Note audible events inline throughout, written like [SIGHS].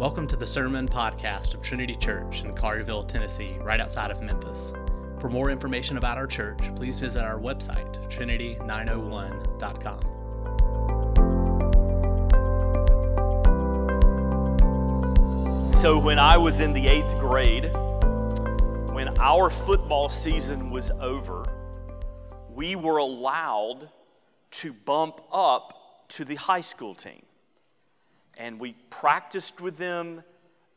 Welcome to the Sermon Podcast of Trinity Church in Collierville, Tennessee, right outside of Memphis. For more information about our church, please visit our website, trinity901.com. So, when I was in the eighth grade, when our football season was over, we were allowed to bump up to the high school team and we practiced with them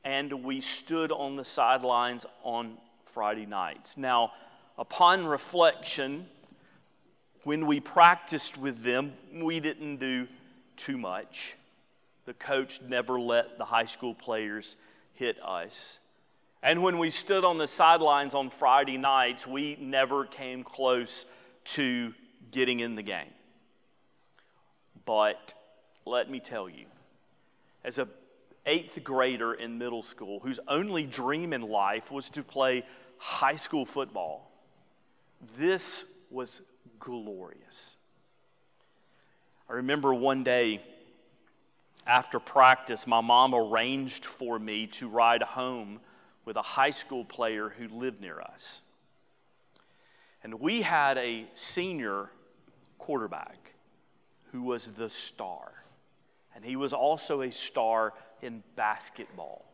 and we stood on the sidelines on Friday nights. Now, upon reflection, when we practiced with them, we didn't do too much. The coach never let the high school players hit us. And when we stood on the sidelines on Friday nights, we never came close to getting in the game. But let me tell you, as a eighth grader in middle school whose only dream in life was to play high school football. This was glorious. I remember one day after practice, my mom arranged for me to ride home with a high school player who lived near us. And we had a senior quarterback who was the star. And he was also a star in basketball.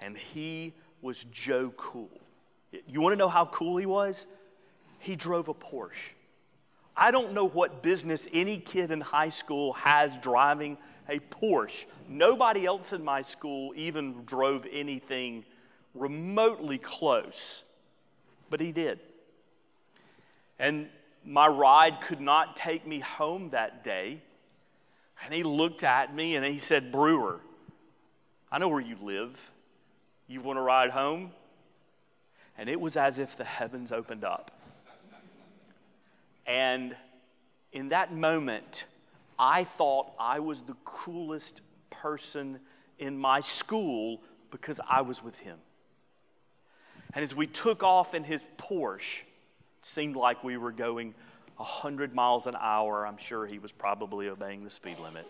And he was Joe Cool. You want to know how cool he was? He drove a Porsche. I don't know what business any kid in high school has driving a Porsche. Nobody else in my school even drove anything remotely close, but he did. And my ride could not take me home that day and he looked at me and he said, Brewer, I know where you live. You want to ride home? And it was as if the heavens opened up. And in that moment, I thought I was the coolest person in my school because I was with him. And as we took off in his Porsche, it seemed like we were going 100 miles an hour. I'm sure he was probably obeying the speed limit.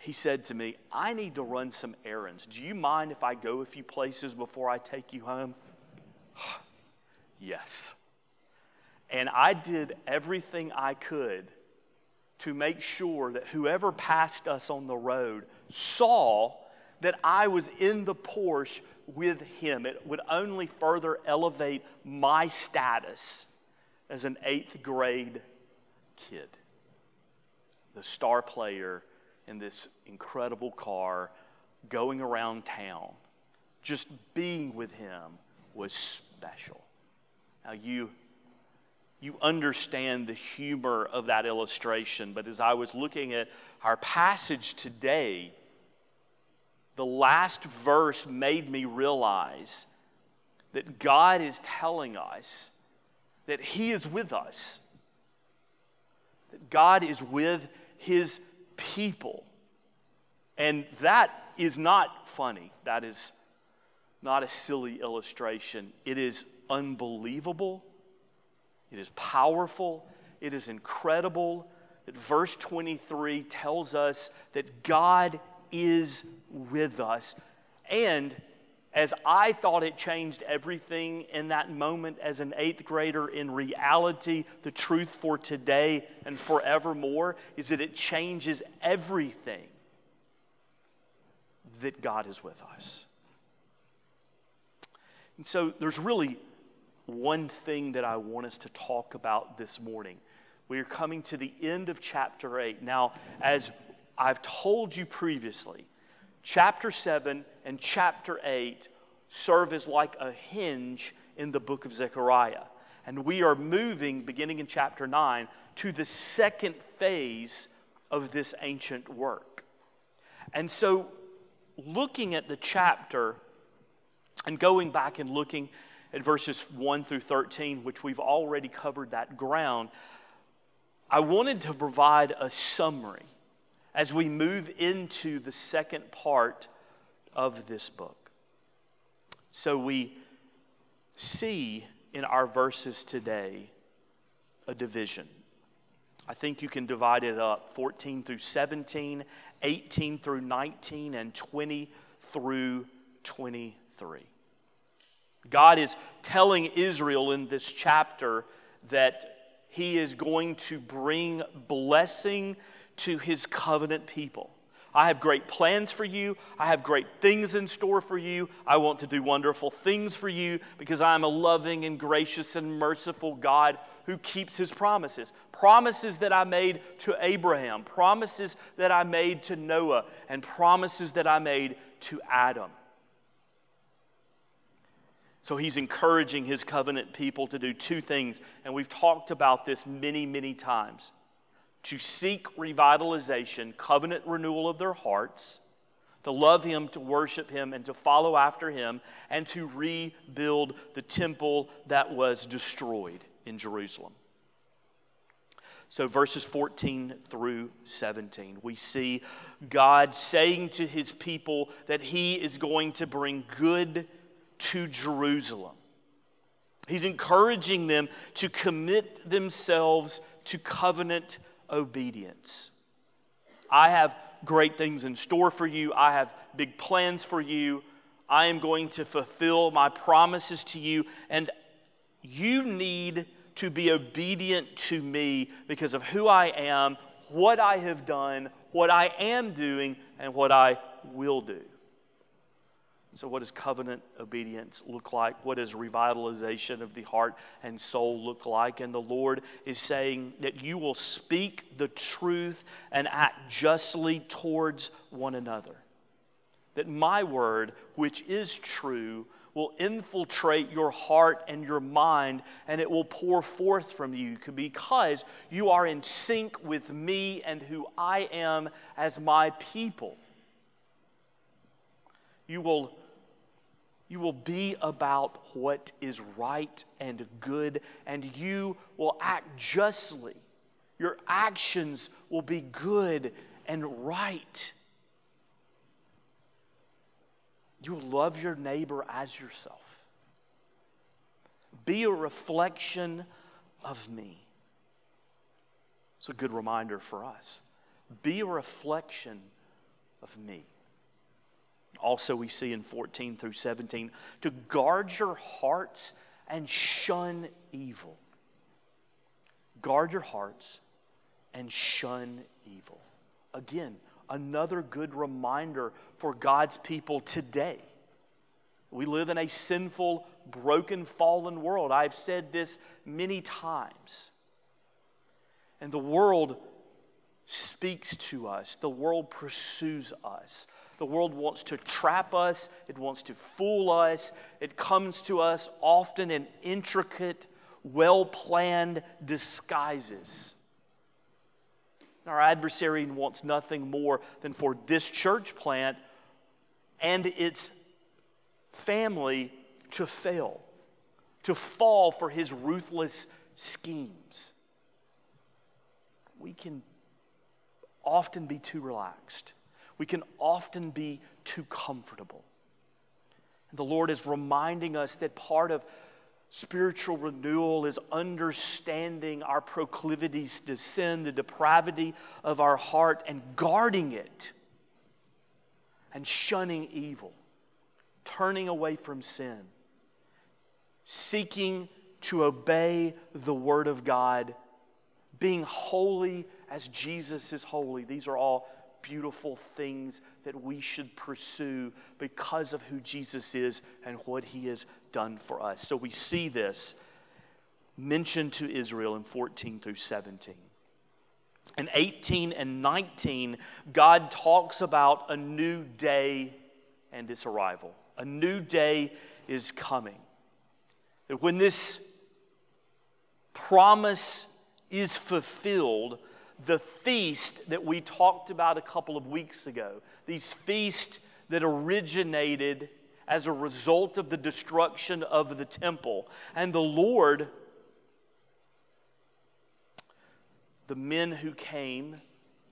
He said to me, I need to run some errands. Do you mind if I go a few places before I take you home? [SIGHS] yes. And I did everything I could to make sure that whoever passed us on the road saw that I was in the Porsche with him. It would only further elevate my status as an eighth grade kid. The star player in this incredible car going around town. Just being with him was special. Now, you, you understand the humor of that illustration, but as I was looking at our passage today, the last verse made me realize that God is telling us that He is with us, that God is with His people. And that is not funny. That is not a silly illustration. It is unbelievable. It is powerful. It is incredible that verse 23 tells us that God is with us. And as I thought it changed everything in that moment as an eighth grader, in reality, the truth for today and forevermore is that it changes everything that God is with us. And so there's really one thing that I want us to talk about this morning. We are coming to the end of chapter 8. Now, as I've told you previously, chapter 7 and chapter 8 serve as like a hinge in the book of Zechariah. And we are moving, beginning in chapter 9, to the second phase of this ancient work. And so, looking at the chapter and going back and looking at verses 1 through 13, which we've already covered that ground, I wanted to provide a summary as we move into the second part of this book. So we see in our verses today a division. I think you can divide it up 14 through 17 18 through 19 and 20 through 23. God is telling Israel in this chapter that he is going to bring blessing to his covenant people. I have great plans for you. I have great things in store for you. I want to do wonderful things for you because I am a loving and gracious and merciful God who keeps his promises. Promises that I made to Abraham, promises that I made to Noah, and promises that I made to Adam. So he's encouraging his covenant people to do two things, and we've talked about this many, many times to seek revitalization, covenant renewal of their hearts, to love Him, to worship Him, and to follow after Him, and to rebuild the temple that was destroyed in Jerusalem. So, verses 14 through 17, we see God saying to His people that He is going to bring good to Jerusalem. He's encouraging them to commit themselves to covenant obedience. I have great things in store for you, I have big plans for you. I am going to fulfill my promises to you, and you need to be obedient to me because of who I am, what I have done, what I am doing, and what I will do. So, what does covenant obedience look like? What does revitalization of the heart and soul look like? And the Lord is saying that you will speak the truth and act justly towards one another. That my word, which is true, will infiltrate your heart and your mind, and it will pour forth from you because you are in sync with me and who I am as my people. You will you will be about what is right and good, and you will act justly. Your actions will be good and right. You will love your neighbor as yourself. Be a reflection of me. It's a good reminder for us. Be a reflection of me. Also, we see in 14 through 17 to guard your hearts and shun evil. Guard your hearts and shun evil. Again, another good reminder for God's people today. We live in a sinful, broken, fallen world. I've said this many times. And the world speaks to us, the world pursues us. The world wants to trap us, it wants to fool us. It comes to us often in intricate, well planned disguises. Our adversary wants nothing more than for this church plant and its family to fail, to fall for his ruthless schemes. We can often be too relaxed we can often be too comfortable. And the Lord is reminding us that part of spiritual renewal is understanding our proclivities to sin, the depravity of our heart, and guarding it and shunning evil, turning away from sin, seeking to obey the Word of God, being holy as Jesus is holy. These are all beautiful things that we should pursue because of who Jesus is and what he has done for us. So we see this mentioned to Israel in 14 through 17. In 18 and 19, God talks about a new day and its arrival. A new day is coming. That when this promise is fulfilled, the feast that we talked about a couple of weeks ago, these feasts that originated as a result of the destruction of the temple. And the Lord, the men who came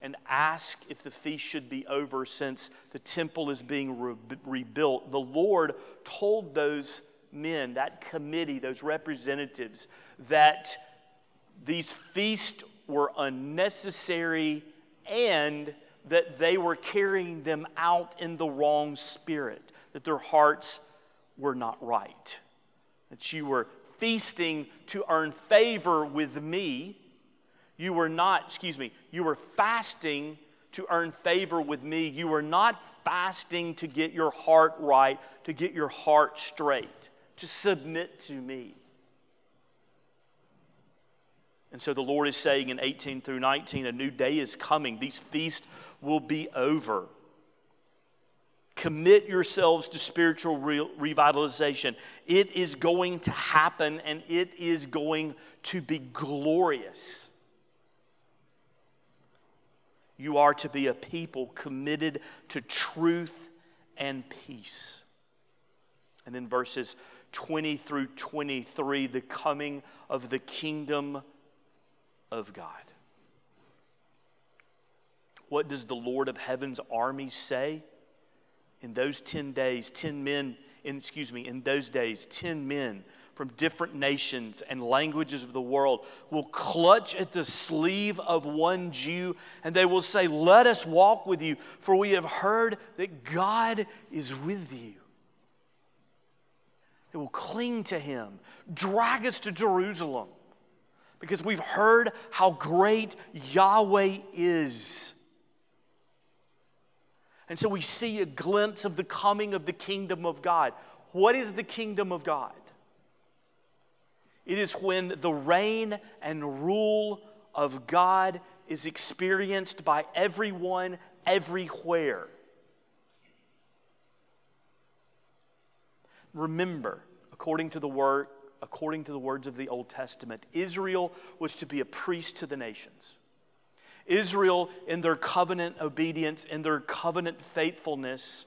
and asked if the feast should be over since the temple is being re- rebuilt, the Lord told those men, that committee, those representatives, that these feasts were unnecessary and that they were carrying them out in the wrong spirit, that their hearts were not right, that you were feasting to earn favor with me. You were not, excuse me, you were fasting to earn favor with me. You were not fasting to get your heart right, to get your heart straight, to submit to me. And so the Lord is saying in 18 through 19, a new day is coming. These feasts will be over. Commit yourselves to spiritual re- revitalization. It is going to happen and it is going to be glorious. You are to be a people committed to truth and peace. And then verses 20 through 23, the coming of the kingdom of God. What does the Lord of heaven's army say? In those 10 days, 10 men, in, excuse me, in those days, 10 men from different nations and languages of the world will clutch at the sleeve of one Jew and they will say, Let us walk with you, for we have heard that God is with you. They will cling to him, drag us to Jerusalem because we've heard how great Yahweh is. And so we see a glimpse of the coming of the kingdom of God. What is the kingdom of God? It is when the reign and rule of God is experienced by everyone, everywhere. Remember, according to the word, according to the words of the Old Testament, Israel was to be a priest to the nations. Israel, in their covenant obedience, in their covenant faithfulness,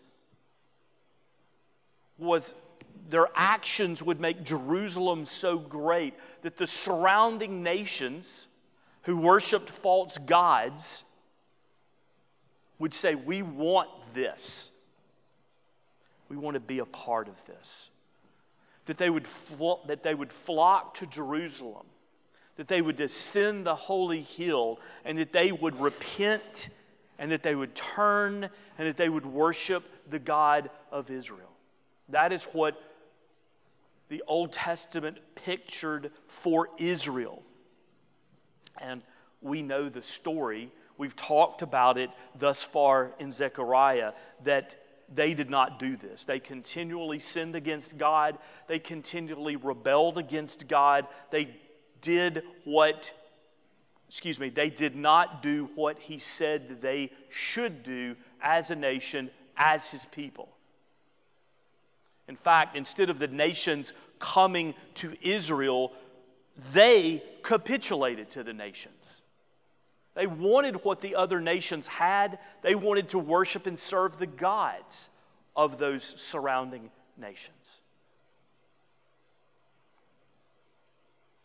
was their actions would make Jerusalem so great that the surrounding nations who worshiped false gods would say, We want this. We want to be a part of this. That they would, flo- that they would flock to Jerusalem that they would descend the holy hill and that they would repent and that they would turn and that they would worship the God of Israel. That is what the Old Testament pictured for Israel. And we know the story. We've talked about it thus far in Zechariah that they did not do this. They continually sinned against God. They continually rebelled against God. They did what, excuse me, they did not do what he said they should do as a nation, as his people. In fact, instead of the nations coming to Israel, they capitulated to the nations. They wanted what the other nations had. They wanted to worship and serve the gods of those surrounding nations.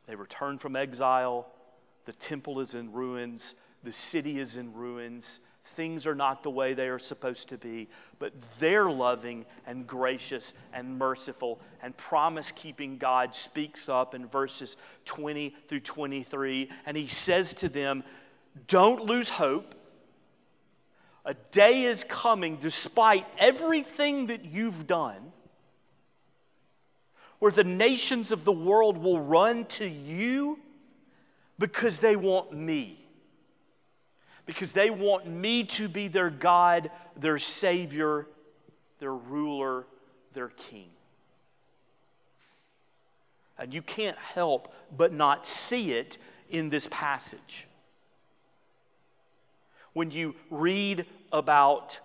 They return from exile. The temple is in ruins. The city is in ruins. Things are not the way they are supposed to be, but they're loving and gracious and merciful and promise keeping God speaks up in verses 20 through 23. And he says to them, Don't lose hope. A day is coming, despite everything that you've done, where the nations of the world will run to you because they want me. Because they want me to be their God, their Savior, their ruler, their King. And you can't help but not see it in this passage. When you read about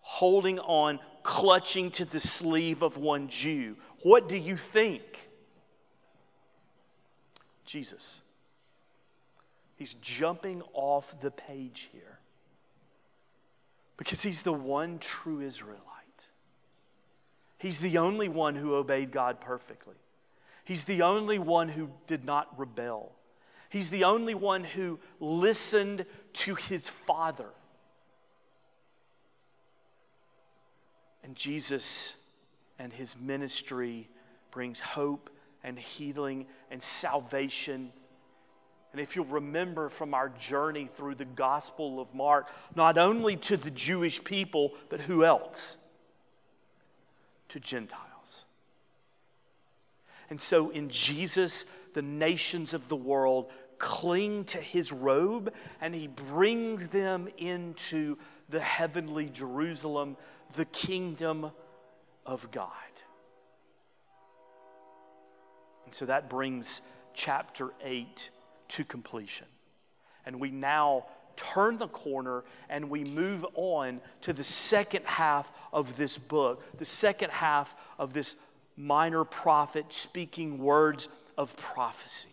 holding on, clutching to the sleeve of one Jew, what do you think? Jesus. He's jumping off the page here because he's the one true Israelite. He's the only one who obeyed God perfectly. He's the only one who did not rebel. He's the only one who listened to his Father. And Jesus and his ministry brings hope and healing and salvation. And if you'll remember from our journey through the Gospel of Mark, not only to the Jewish people, but who else? To Gentiles. And so in Jesus, the nations of the world cling to his robe and he brings them into the heavenly Jerusalem, the kingdom of God. And so that brings chapter 8 to completion. And we now turn the corner and we move on to the second half of this book, the second half of this minor prophet speaking words of prophecy.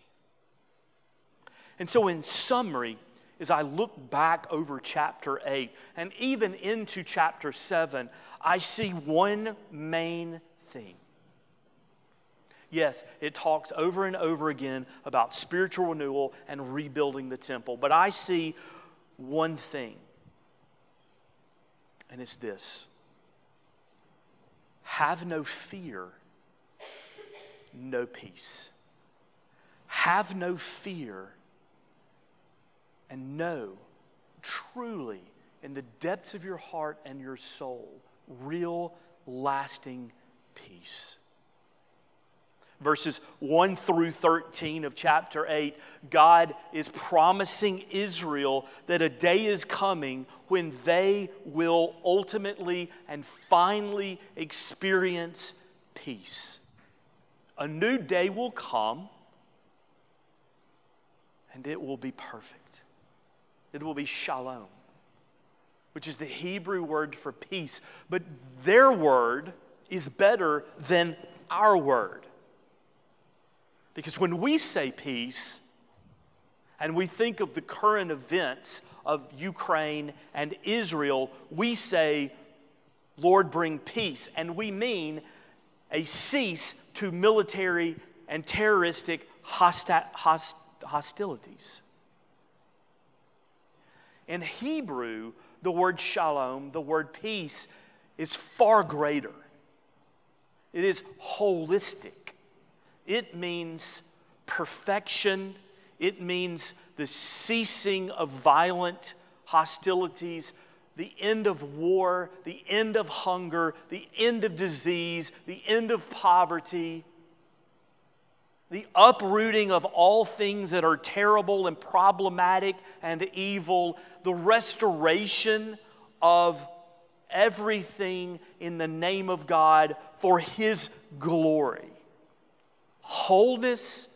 And so, in summary, as I look back over chapter 8 and even into chapter 7, I see one main theme. Yes, it talks over and over again about spiritual renewal and rebuilding the temple, but I see one thing, and it's this have no fear, know peace. Have no fear and know truly in the depths of your heart and your soul real, lasting peace. Verses 1 through 13 of chapter 8, God is promising Israel that a day is coming when they will ultimately and finally experience peace. A new day will come and it will be perfect. It will be shalom, which is the Hebrew word for peace. But their word is better than our word. Because when we say peace, and we think of the current events of Ukraine and Israel, we say, Lord, bring peace. And we mean a cease to military and terroristic hosti- host- hostilities. In Hebrew, the word shalom, the word peace, is far greater. It is holistic. It means perfection. It means the ceasing of violent hostilities, the end of war, the end of hunger, the end of disease, the end of poverty the uprooting of all things that are terrible and problematic and evil, the restoration of everything in the name of God for His glory. Wholeness,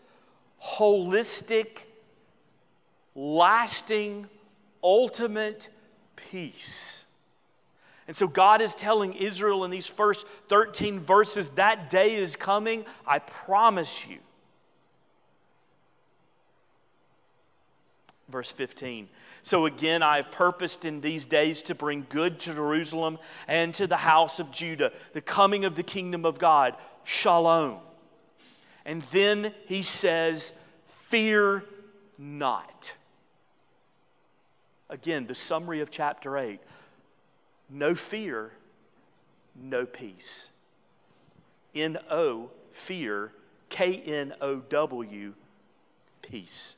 holistic, lasting, ultimate peace. And so God is telling Israel in these first 13 verses that day is coming. I promise you. Verse 15. So again, I have purposed in these days to bring good to Jerusalem and to the house of Judah, the coming of the kingdom of God, shalom. And then he says, Fear not. Again, the summary of chapter 8 no fear, know peace. N O, fear, K N O W, peace.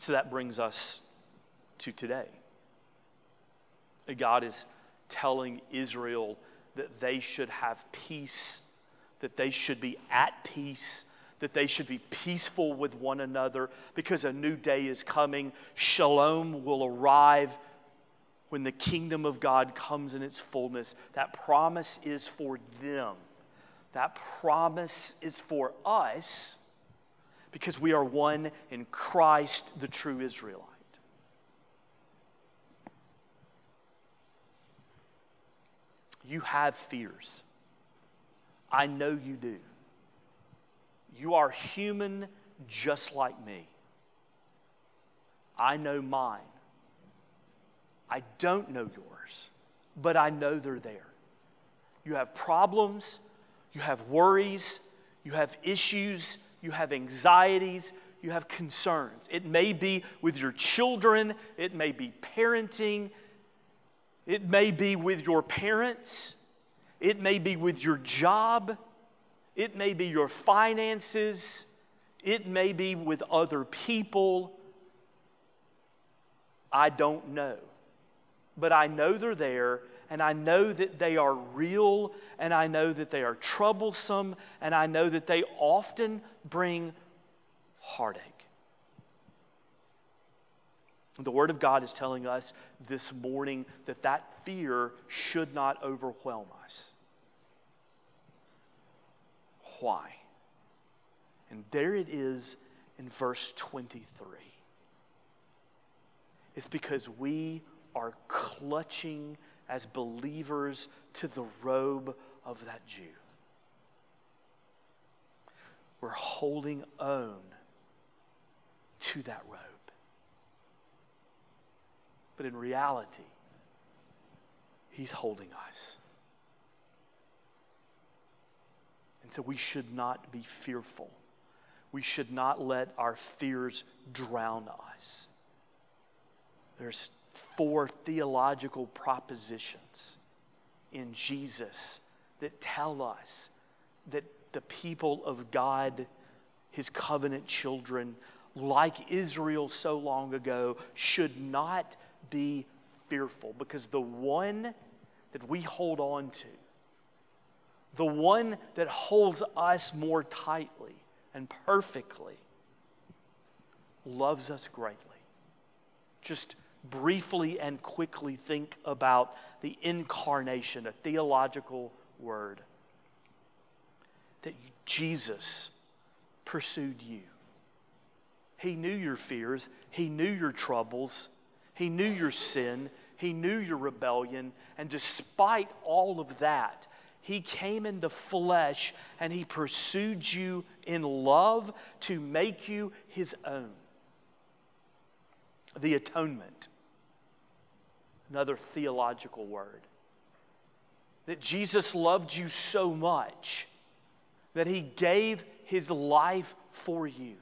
so that brings us to today. God is telling Israel that they should have peace, that they should be at peace, that they should be peaceful with one another because a new day is coming. Shalom will arrive when the kingdom of God comes in its fullness. That promise is for them, that promise is for us because we are one in Christ, the true Israelite. You have fears. I know you do. You are human just like me. I know mine. I don't know yours, but I know they're there. You have problems, you have worries, you have issues, you have anxieties, you have concerns. It may be with your children, it may be parenting, it may be with your parents, it may be with your job, it may be your finances, it may be with other people. I don't know. But I know they're there, and I know that they are real, and I know that they are troublesome, and I know that they often bring heartache. The Word of God is telling us this morning that that fear should not overwhelm us. Why? And there it is in verse 23. It's because we are clutching as believers to the robe of that Jew. We're holding on to that robe. But in reality, He's holding us. And so we should not be fearful. We should not let our fears drown us. There's four theological propositions in Jesus that tell us that the people of God, his covenant children, like Israel so long ago, should not be fearful because the one that we hold on to, the one that holds us more tightly and perfectly, loves us greatly. Just briefly and quickly think about the incarnation, a theological word. That Jesus pursued you. He knew your fears, He knew your troubles, He knew your sin, He knew your rebellion, and despite all of that, He came in the flesh and He pursued you in love to make you His own. The atonement another theological word. That Jesus loved you so much that he gave his life for you.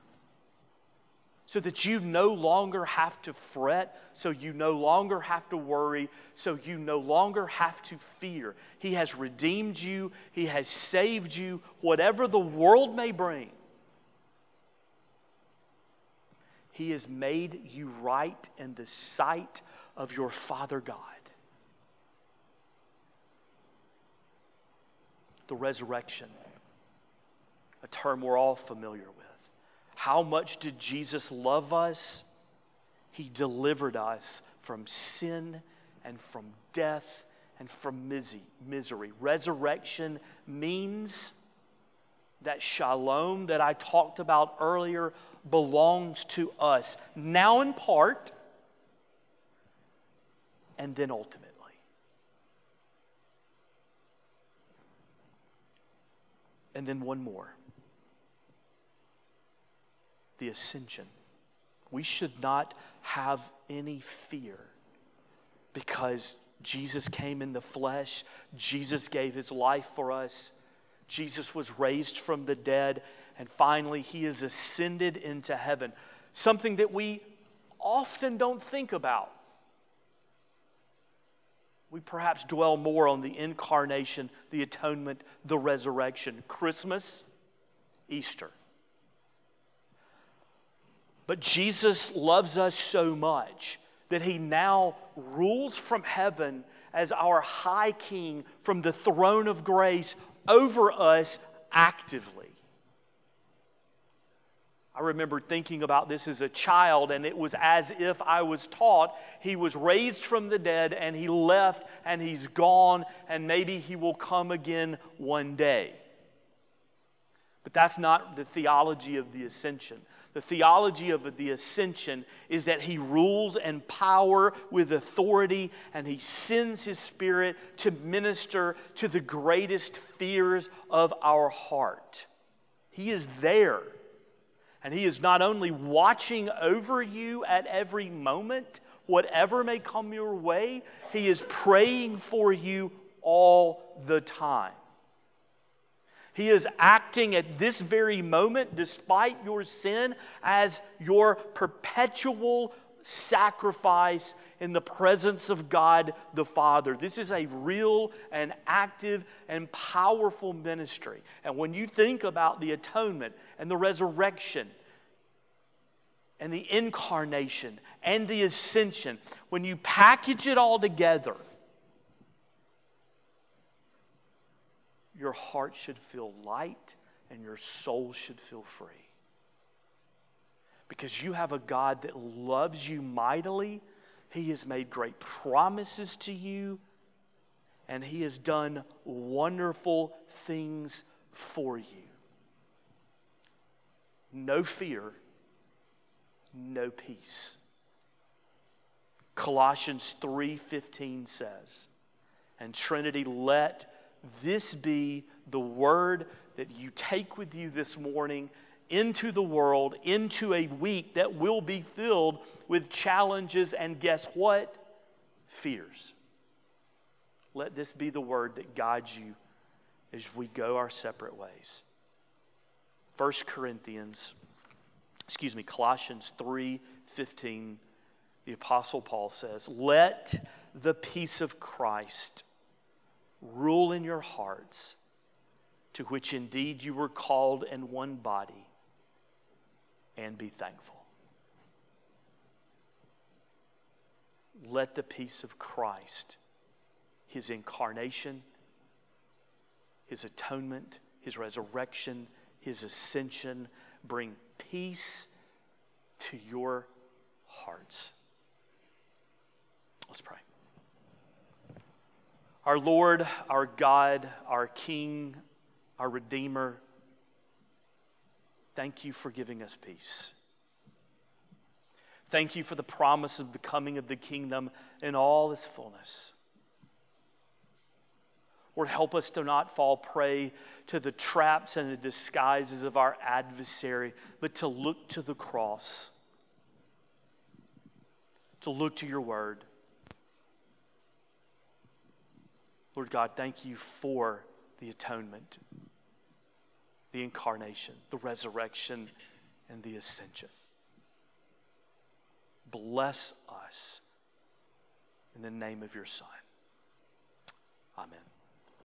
So that you no longer have to fret, so you no longer have to worry, so you no longer have to fear. He has redeemed you, He has saved you, whatever the world may bring. He has made you right in the sight of your Father God. The resurrection, a term we're all familiar with. How much did Jesus love us? He delivered us from sin and from death and from misery. Resurrection means that shalom that I talked about earlier belongs to us, now in part, and then ultimately. And then one more the ascension. We should not have any fear because Jesus came in the flesh, Jesus gave his life for us, Jesus was raised from the dead, and finally he is ascended into heaven. Something that we often don't think about we perhaps dwell more on the incarnation, the atonement, the resurrection, Christmas, Easter. But Jesus loves us so much that he now rules from heaven as our high king from the throne of grace over us actively. I remember thinking about this as a child, and it was as if I was taught he was raised from the dead and he left and he's gone, and maybe he will come again one day. But that's not the theology of the ascension. The theology of the ascension is that he rules and power with authority and he sends his spirit to minister to the greatest fears of our heart. He is there and He is not only watching over you at every moment, whatever may come your way, He is praying for you all the time. He is acting at this very moment, despite your sin, as your perpetual sacrifice in the presence of God the Father. This is a real and active and powerful ministry. And when you think about the atonement and the resurrection and the incarnation and the ascension, when you package it all together, your heart should feel light and your soul should feel free. Because you have a God that loves you mightily, He has made great promises to you, and He has done wonderful things for you. No fear, know peace. Colossians 3:15 says, and Trinity let this be the word that you take with you this morning into the world, into a week that will be filled with challenges and guess what? Fears. Let this be the word that guides you as we go our separate ways. 1 Corinthians, excuse me, Colossians 3 15, the Apostle Paul says, Let the peace of Christ rule in your hearts, to which indeed you were called in one body, and be thankful. Let the peace of Christ, his incarnation, his atonement, his resurrection, his ascension, bring peace to your hearts. Our Lord, our God, our King, our Redeemer, thank you for giving us peace. Thank you for the promise of the coming of the kingdom in all its fullness. Lord, help us to not fall prey to the traps and the disguises of our adversary, but to look to the cross, to look to your word Lord God, thank you for the atonement, the incarnation, the resurrection, and the ascension. Bless us in the name of your Son. Amen.